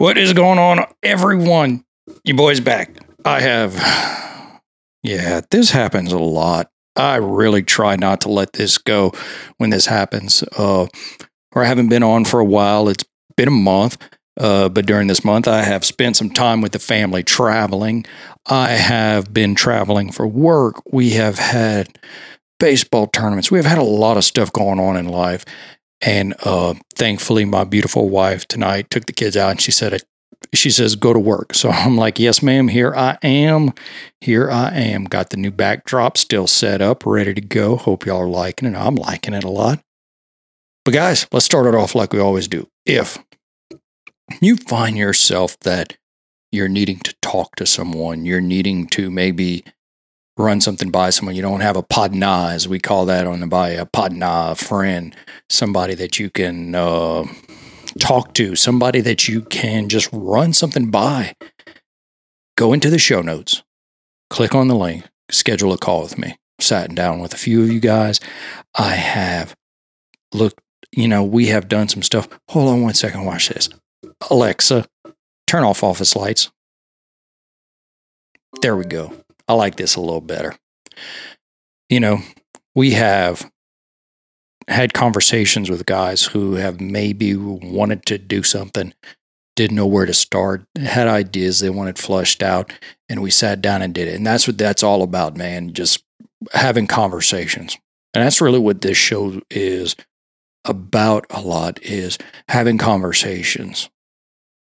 What is going on, everyone? You boys back. I have, yeah, this happens a lot. I really try not to let this go when this happens. Uh, or I haven't been on for a while. It's been a month. Uh, but during this month, I have spent some time with the family traveling. I have been traveling for work. We have had baseball tournaments. We have had a lot of stuff going on in life. And uh, thankfully, my beautiful wife tonight took the kids out and she said, she says, go to work. So I'm like, yes, ma'am, here I am. Here I am. Got the new backdrop still set up, ready to go. Hope y'all are liking it. I'm liking it a lot. But guys, let's start it off like we always do. If you find yourself that you're needing to talk to someone, you're needing to maybe run something by someone, you don't have a podna, as we call that on the bay, a podna, a friend, somebody that you can uh, talk to, somebody that you can just run something by, go into the show notes, click on the link, schedule a call with me. Sat down with a few of you guys. I have looked, you know, we have done some stuff. Hold on one second, watch this. Alexa, turn off office lights. There we go. I like this a little better. You know, we have had conversations with guys who have maybe wanted to do something, didn't know where to start, had ideas they wanted flushed out, and we sat down and did it. And that's what that's all about, man. Just having conversations. And that's really what this show is about a lot is having conversations.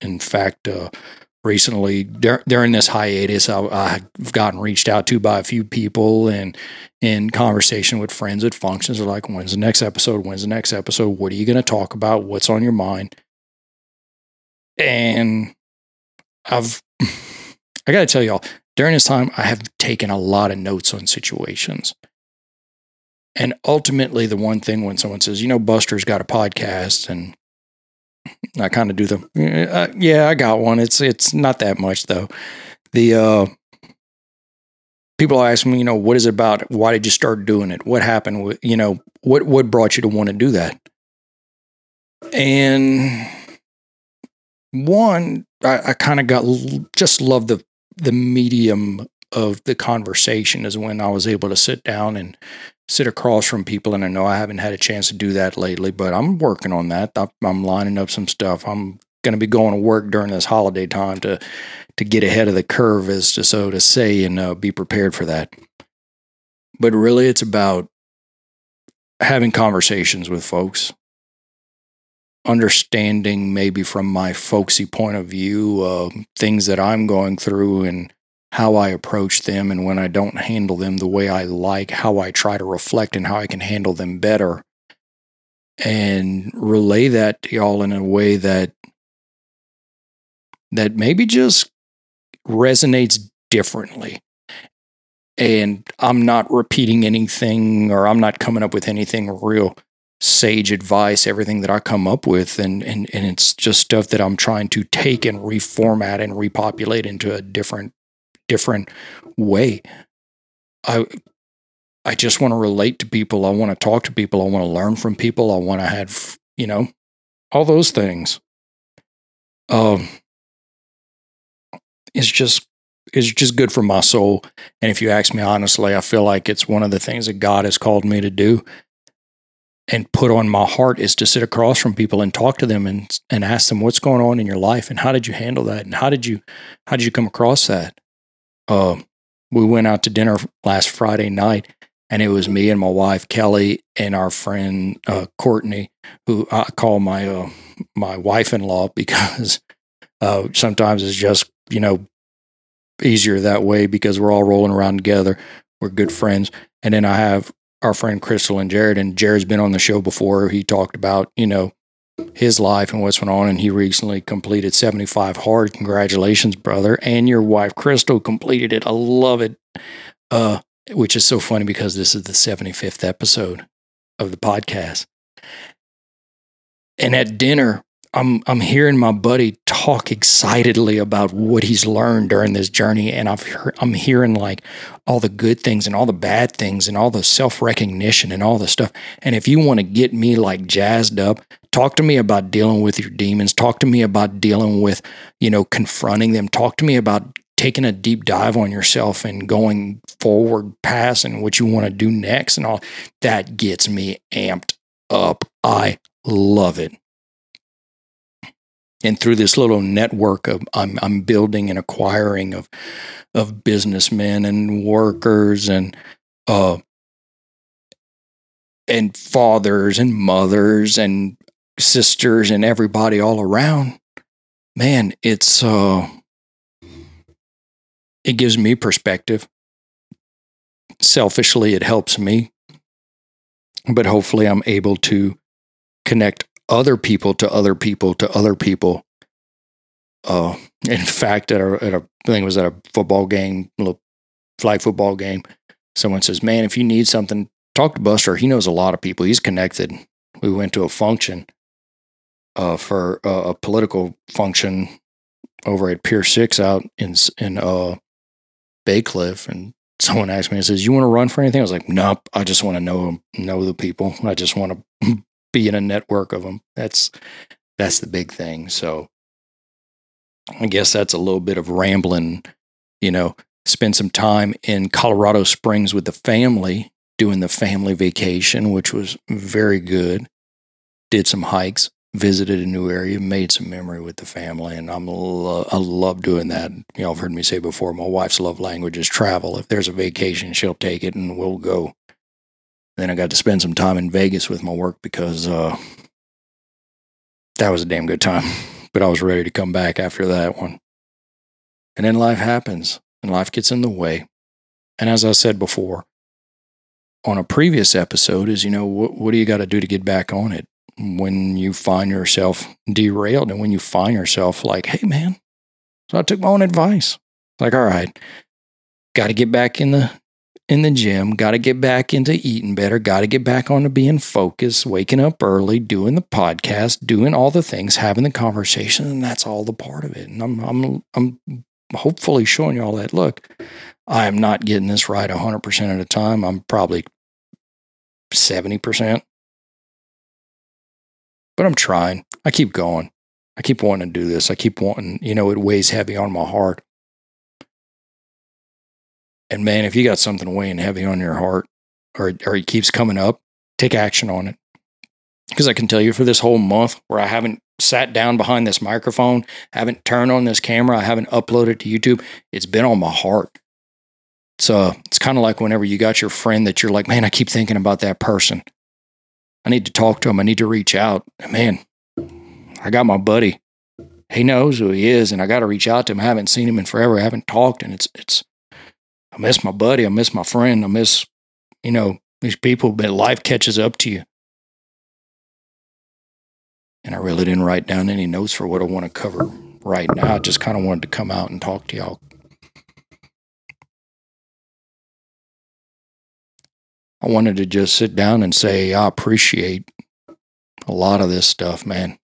In fact, uh, recently dur- during this hiatus, I, I've gotten reached out to by a few people and in conversation with friends at functions are like, when's the next episode? When's the next episode? What are you going to talk about? What's on your mind? And I've, I got to tell y'all, during this time, I have taken a lot of notes on situations. And ultimately, the one thing when someone says, you know, Buster's got a podcast and I kind of do the uh, yeah, I got one. It's it's not that much though. The uh, people ask me, you know, what is it about? Why did you start doing it? What happened? With, you know, what what brought you to want to do that? And one, I, I kind of got just love the the medium of the conversation is when I was able to sit down and sit across from people. And I know I haven't had a chance to do that lately, but I'm working on that. I'm lining up some stuff. I'm going to be going to work during this holiday time to to get ahead of the curve, as to so to say, and uh, be prepared for that. But really, it's about having conversations with folks, understanding maybe from my folksy point of view uh, things that I'm going through and how I approach them and when I don't handle them the way I like, how I try to reflect and how I can handle them better. And relay that to y'all in a way that that maybe just resonates differently. And I'm not repeating anything or I'm not coming up with anything real sage advice, everything that I come up with, and, and, and it's just stuff that I'm trying to take and reformat and repopulate into a different different way. I I just want to relate to people. I want to talk to people. I want to learn from people. I want to have, you know, all those things. Um it's just it's just good for my soul. And if you ask me honestly, I feel like it's one of the things that God has called me to do and put on my heart is to sit across from people and talk to them and and ask them what's going on in your life and how did you handle that and how did you how did you come across that uh, we went out to dinner last Friday night, and it was me and my wife Kelly and our friend uh, Courtney, who I call my uh, my wife-in-law because uh, sometimes it's just you know easier that way because we're all rolling around together. We're good friends, and then I have our friend Crystal and Jared, and Jared's been on the show before. He talked about you know his life and what's going on. And he recently completed 75 hard. Congratulations, brother. And your wife, Crystal, completed it. I love it. Uh, which is so funny because this is the 75th episode of the podcast. And at dinner, I'm I'm hearing my buddy talk excitedly about what he's learned during this journey, and I've I'm hearing like all the good things and all the bad things and all the self recognition and all the stuff. And if you want to get me like jazzed up, talk to me about dealing with your demons. Talk to me about dealing with you know confronting them. Talk to me about taking a deep dive on yourself and going forward past and what you want to do next and all that gets me amped up. I love it and through this little network of I'm, I'm building and acquiring of of businessmen and workers and uh and fathers and mothers and sisters and everybody all around man it's uh it gives me perspective. Selfishly it helps me but hopefully i'm able to connect other people to other people to other people. Uh, in fact, at a, at a I think it was at a football game, little flag football game, someone says, "Man, if you need something, talk to Buster. He knows a lot of people. He's connected." We went to a function uh, for uh, a political function over at Pier Six out in in uh, Bacliff, and someone asked me and says, "You want to run for anything?" I was like, "Nope. I just want to know know the people. I just want to be in a network of them. That's that's the big thing. So I guess that's a little bit of rambling, you know, spend some time in Colorado Springs with the family, doing the family vacation, which was very good. Did some hikes, visited a new area, made some memory with the family, and I'm lo- I love doing that. You know, I've heard me say before, my wife's love language is travel. If there's a vacation, she'll take it, and we'll go. Then I got to spend some time in Vegas with my work because uh, that was a damn good time. But I was ready to come back after that one. And then life happens and life gets in the way. And as I said before on a previous episode, is, you know, what, what do you got to do to get back on it when you find yourself derailed and when you find yourself like, hey, man, so I took my own advice. Like, all right, got to get back in the in the gym, got to get back into eating better, got to get back on to being focused, waking up early, doing the podcast, doing all the things, having the conversation, and that's all the part of it. And I'm I'm I'm hopefully showing you all that. Look, I am not getting this right 100% of the time. I'm probably 70%. But I'm trying. I keep going. I keep wanting to do this. I keep wanting, you know, it weighs heavy on my heart. And man, if you got something weighing heavy on your heart or, or it keeps coming up, take action on it. Because I can tell you for this whole month where I haven't sat down behind this microphone, haven't turned on this camera, I haven't uploaded to YouTube, it's been on my heart. So it's kind of like whenever you got your friend that you're like, man, I keep thinking about that person. I need to talk to him. I need to reach out. Man, I got my buddy. He knows who he is, and I got to reach out to him. I haven't seen him in forever. I haven't talked, and it's it's I miss my buddy. I miss my friend. I miss, you know, these people, but life catches up to you. And I really didn't write down any notes for what I want to cover right now. I just kind of wanted to come out and talk to y'all. I wanted to just sit down and say, I appreciate a lot of this stuff, man.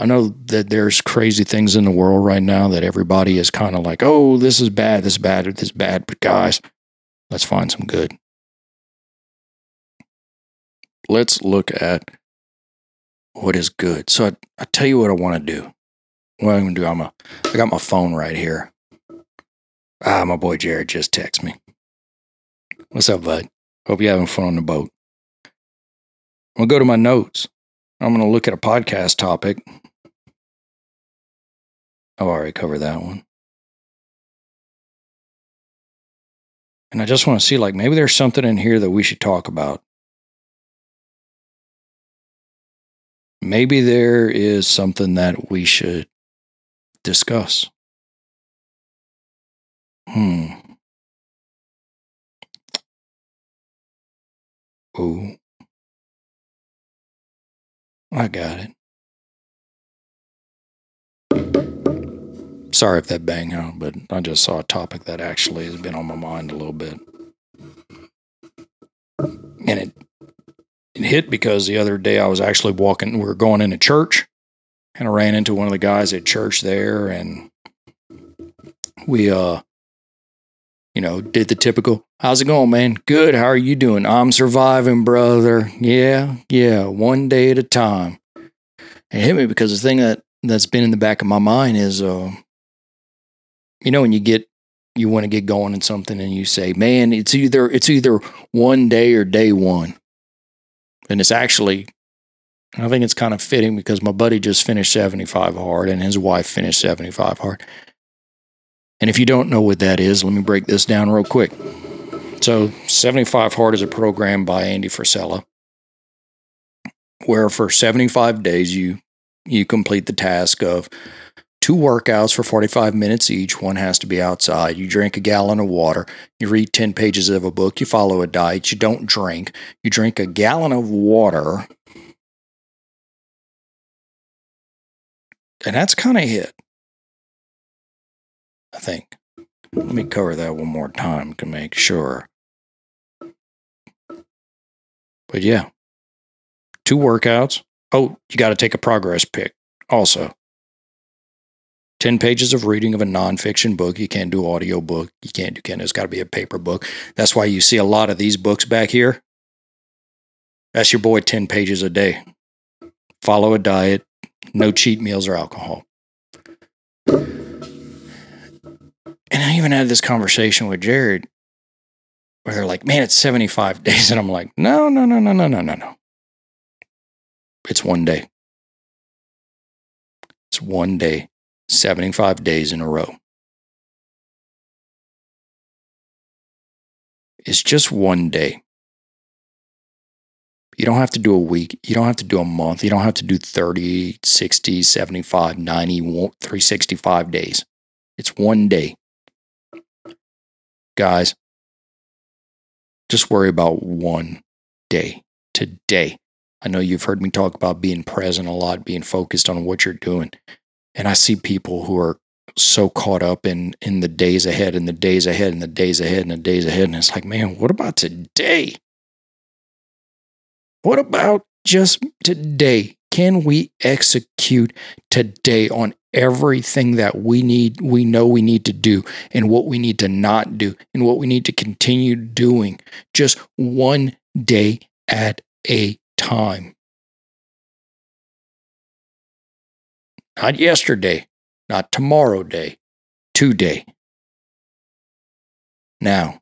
I know that there's crazy things in the world right now that everybody is kind of like, oh, this is bad, this is bad, this is bad. But guys, let's find some good. Let's look at what is good. So I, I tell you what I want to do. What I'm gonna do, I'm a, I got my phone right here. Ah, my boy Jared just texted me. What's up, bud? Hope you're having fun on the boat. I'm gonna go to my notes. I'm gonna look at a podcast topic I've already covered that one. And I just want to see like maybe there's something in here that we should talk about. Maybe there is something that we should discuss. Hmm. Oh. I got it. Sorry if that bang out, but I just saw a topic that actually has been on my mind a little bit. And it it hit because the other day I was actually walking, we were going into church and I ran into one of the guys at church there and we, uh, you know, did the typical, how's it going, man? Good. How are you doing? I'm surviving, brother. Yeah, yeah, one day at a time. It hit me because the thing that, that's been in the back of my mind is, uh, you know, when you get you want to get going in something and you say, "Man, it's either it's either one day or day one," and it's actually, I think it's kind of fitting because my buddy just finished seventy five hard and his wife finished seventy five hard. And if you don't know what that is, let me break this down real quick. So, 75 Hard is a program by Andy Frisella where for 75 days you you complete the task of two workouts for 45 minutes each. One has to be outside. You drink a gallon of water. You read 10 pages of a book. You follow a diet. You don't drink. You drink a gallon of water. And that's kind of it. I think. Let me cover that one more time to make sure. But yeah, two workouts. Oh, you got to take a progress pic also. 10 pages of reading of a nonfiction book. You can't do audio book. You can't do Kindle. It's got to be a paper book. That's why you see a lot of these books back here. That's your boy 10 pages a day. Follow a diet, no cheat meals or alcohol. And I even had this conversation with Jared where they're like, man, it's 75 days. And I'm like, no, no, no, no, no, no, no, no. It's one day. It's one day. 75 days in a row. It's just one day. You don't have to do a week. You don't have to do a month. You don't have to do 30, 60, 75, 90, 365 days. It's one day. Guys, just worry about one day today. I know you've heard me talk about being present a lot, being focused on what you're doing and I see people who are so caught up in in the days ahead and the days ahead and the days ahead and the days ahead and it's like man what about today? What about just today? Can we execute today on everything that we need we know we need to do and what we need to not do and what we need to continue doing just one day at a time Not yesterday, not tomorrow day, today. Now,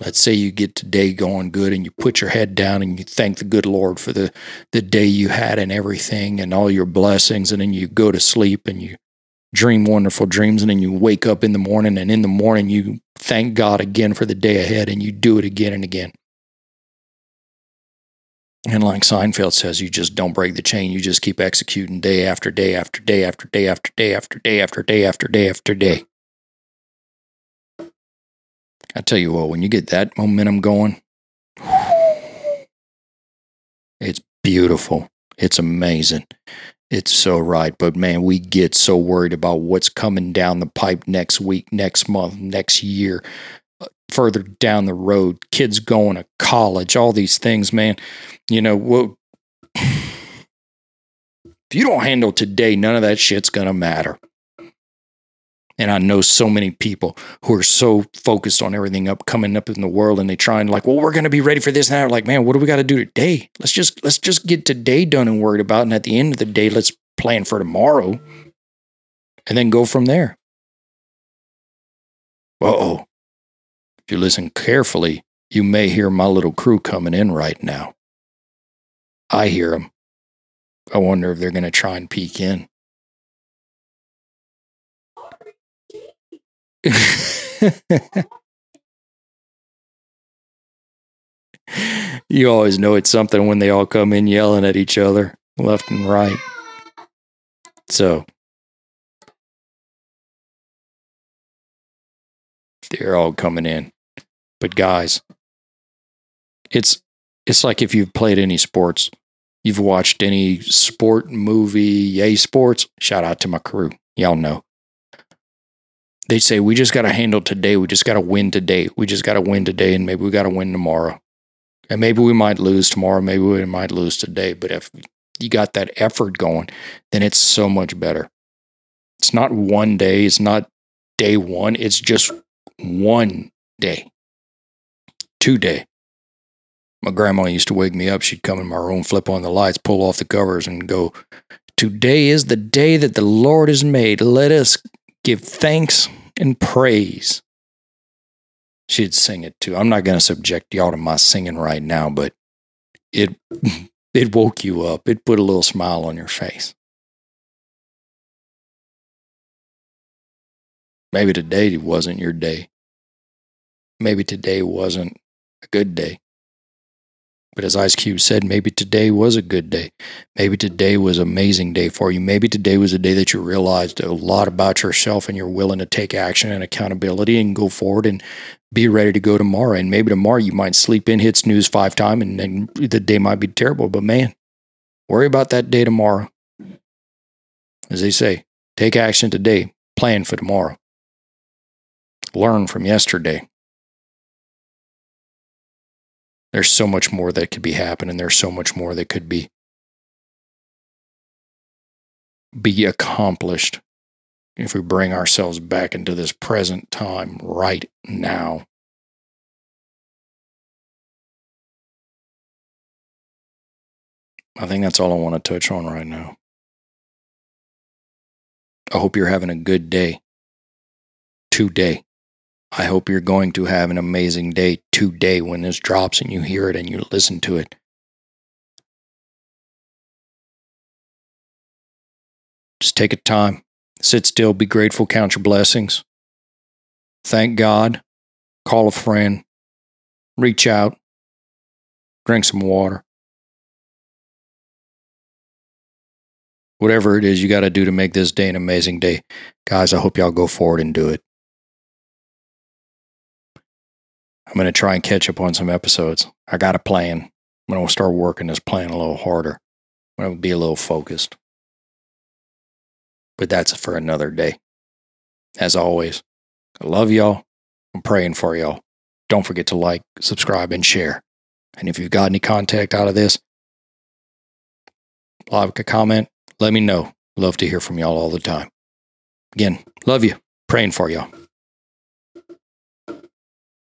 let's say you get today going good and you put your head down and you thank the good Lord for the, the day you had and everything and all your blessings, and then you go to sleep and you dream wonderful dreams, and then you wake up in the morning and in the morning you thank God again for the day ahead and you do it again and again. And like Seinfeld says, you just don't break the chain. You just keep executing day after day after day after day after day after day after day after day after day. I tell you what, when you get that momentum going, it's beautiful. It's amazing. It's so right. But man, we get so worried about what's coming down the pipe next week, next month, next year, further down the road, kids going to college, all these things, man you know, well, if you don't handle today, none of that shit's going to matter. And I know so many people who are so focused on everything up coming up in the world and they try and like, well, we're to be ready for this and that. Like, man, what do we got to do today? Let's just let's just get today done and worried about. And at the end of the day, let's plan for tomorrow and then go from there. oh. If you listen carefully, you may hear my little crew coming in right now. I hear them. I wonder if they're going to try and peek in. you always know it's something when they all come in yelling at each other left and right. So they're all coming in. Guys, it's it's like if you've played any sports, you've watched any sport movie, yay sports, shout out to my crew. Y'all know. They say we just got to handle today. We just got to win today. We just got to win today and maybe we got to win tomorrow. And maybe we might lose tomorrow, maybe we might lose today, but if you got that effort going, then it's so much better. It's not one day, it's not day one, it's just one day, two day. My grandma used to wake me up. She'd come in my room, flip on the lights, pull off the covers, and go, Today is the day that the Lord has made. Let us give thanks and praise. She'd sing it too. I'm not going to subject y'all to my singing right now, but it it woke you up. It put a little smile on your face. Maybe today wasn't your day. Maybe today wasn't a good day. But as Ice Cube said, maybe today was a good day. Maybe today was an amazing day for you. Maybe today was a day that you realized a lot about yourself and you're willing to take action and accountability and go forward and be ready to go tomorrow. And maybe tomorrow you might sleep in, hit snooze five times, and then the day might be terrible. But man, worry about that day tomorrow. As they say, take action today, plan for tomorrow. Learn from yesterday. There's so much more that could be happening. There's so much more that could be be accomplished if we bring ourselves back into this present time right now. I think that's all I want to touch on right now. I hope you're having a good day today. I hope you're going to have an amazing day today when this drops and you hear it and you listen to it. Just take a time, sit still, be grateful, count your blessings. Thank God, call a friend, reach out, drink some water. Whatever it is you got to do to make this day an amazing day. Guys, I hope y'all go forward and do it. I'm going to try and catch up on some episodes. I got a plan. I'm going to start working this plan a little harder. I'm going to be a little focused. But that's for another day. As always, I love y'all. I'm praying for y'all. Don't forget to like, subscribe, and share. And if you've got any contact out of this, like a comment, let me know. Love to hear from y'all all the time. Again, love you. Praying for y'all.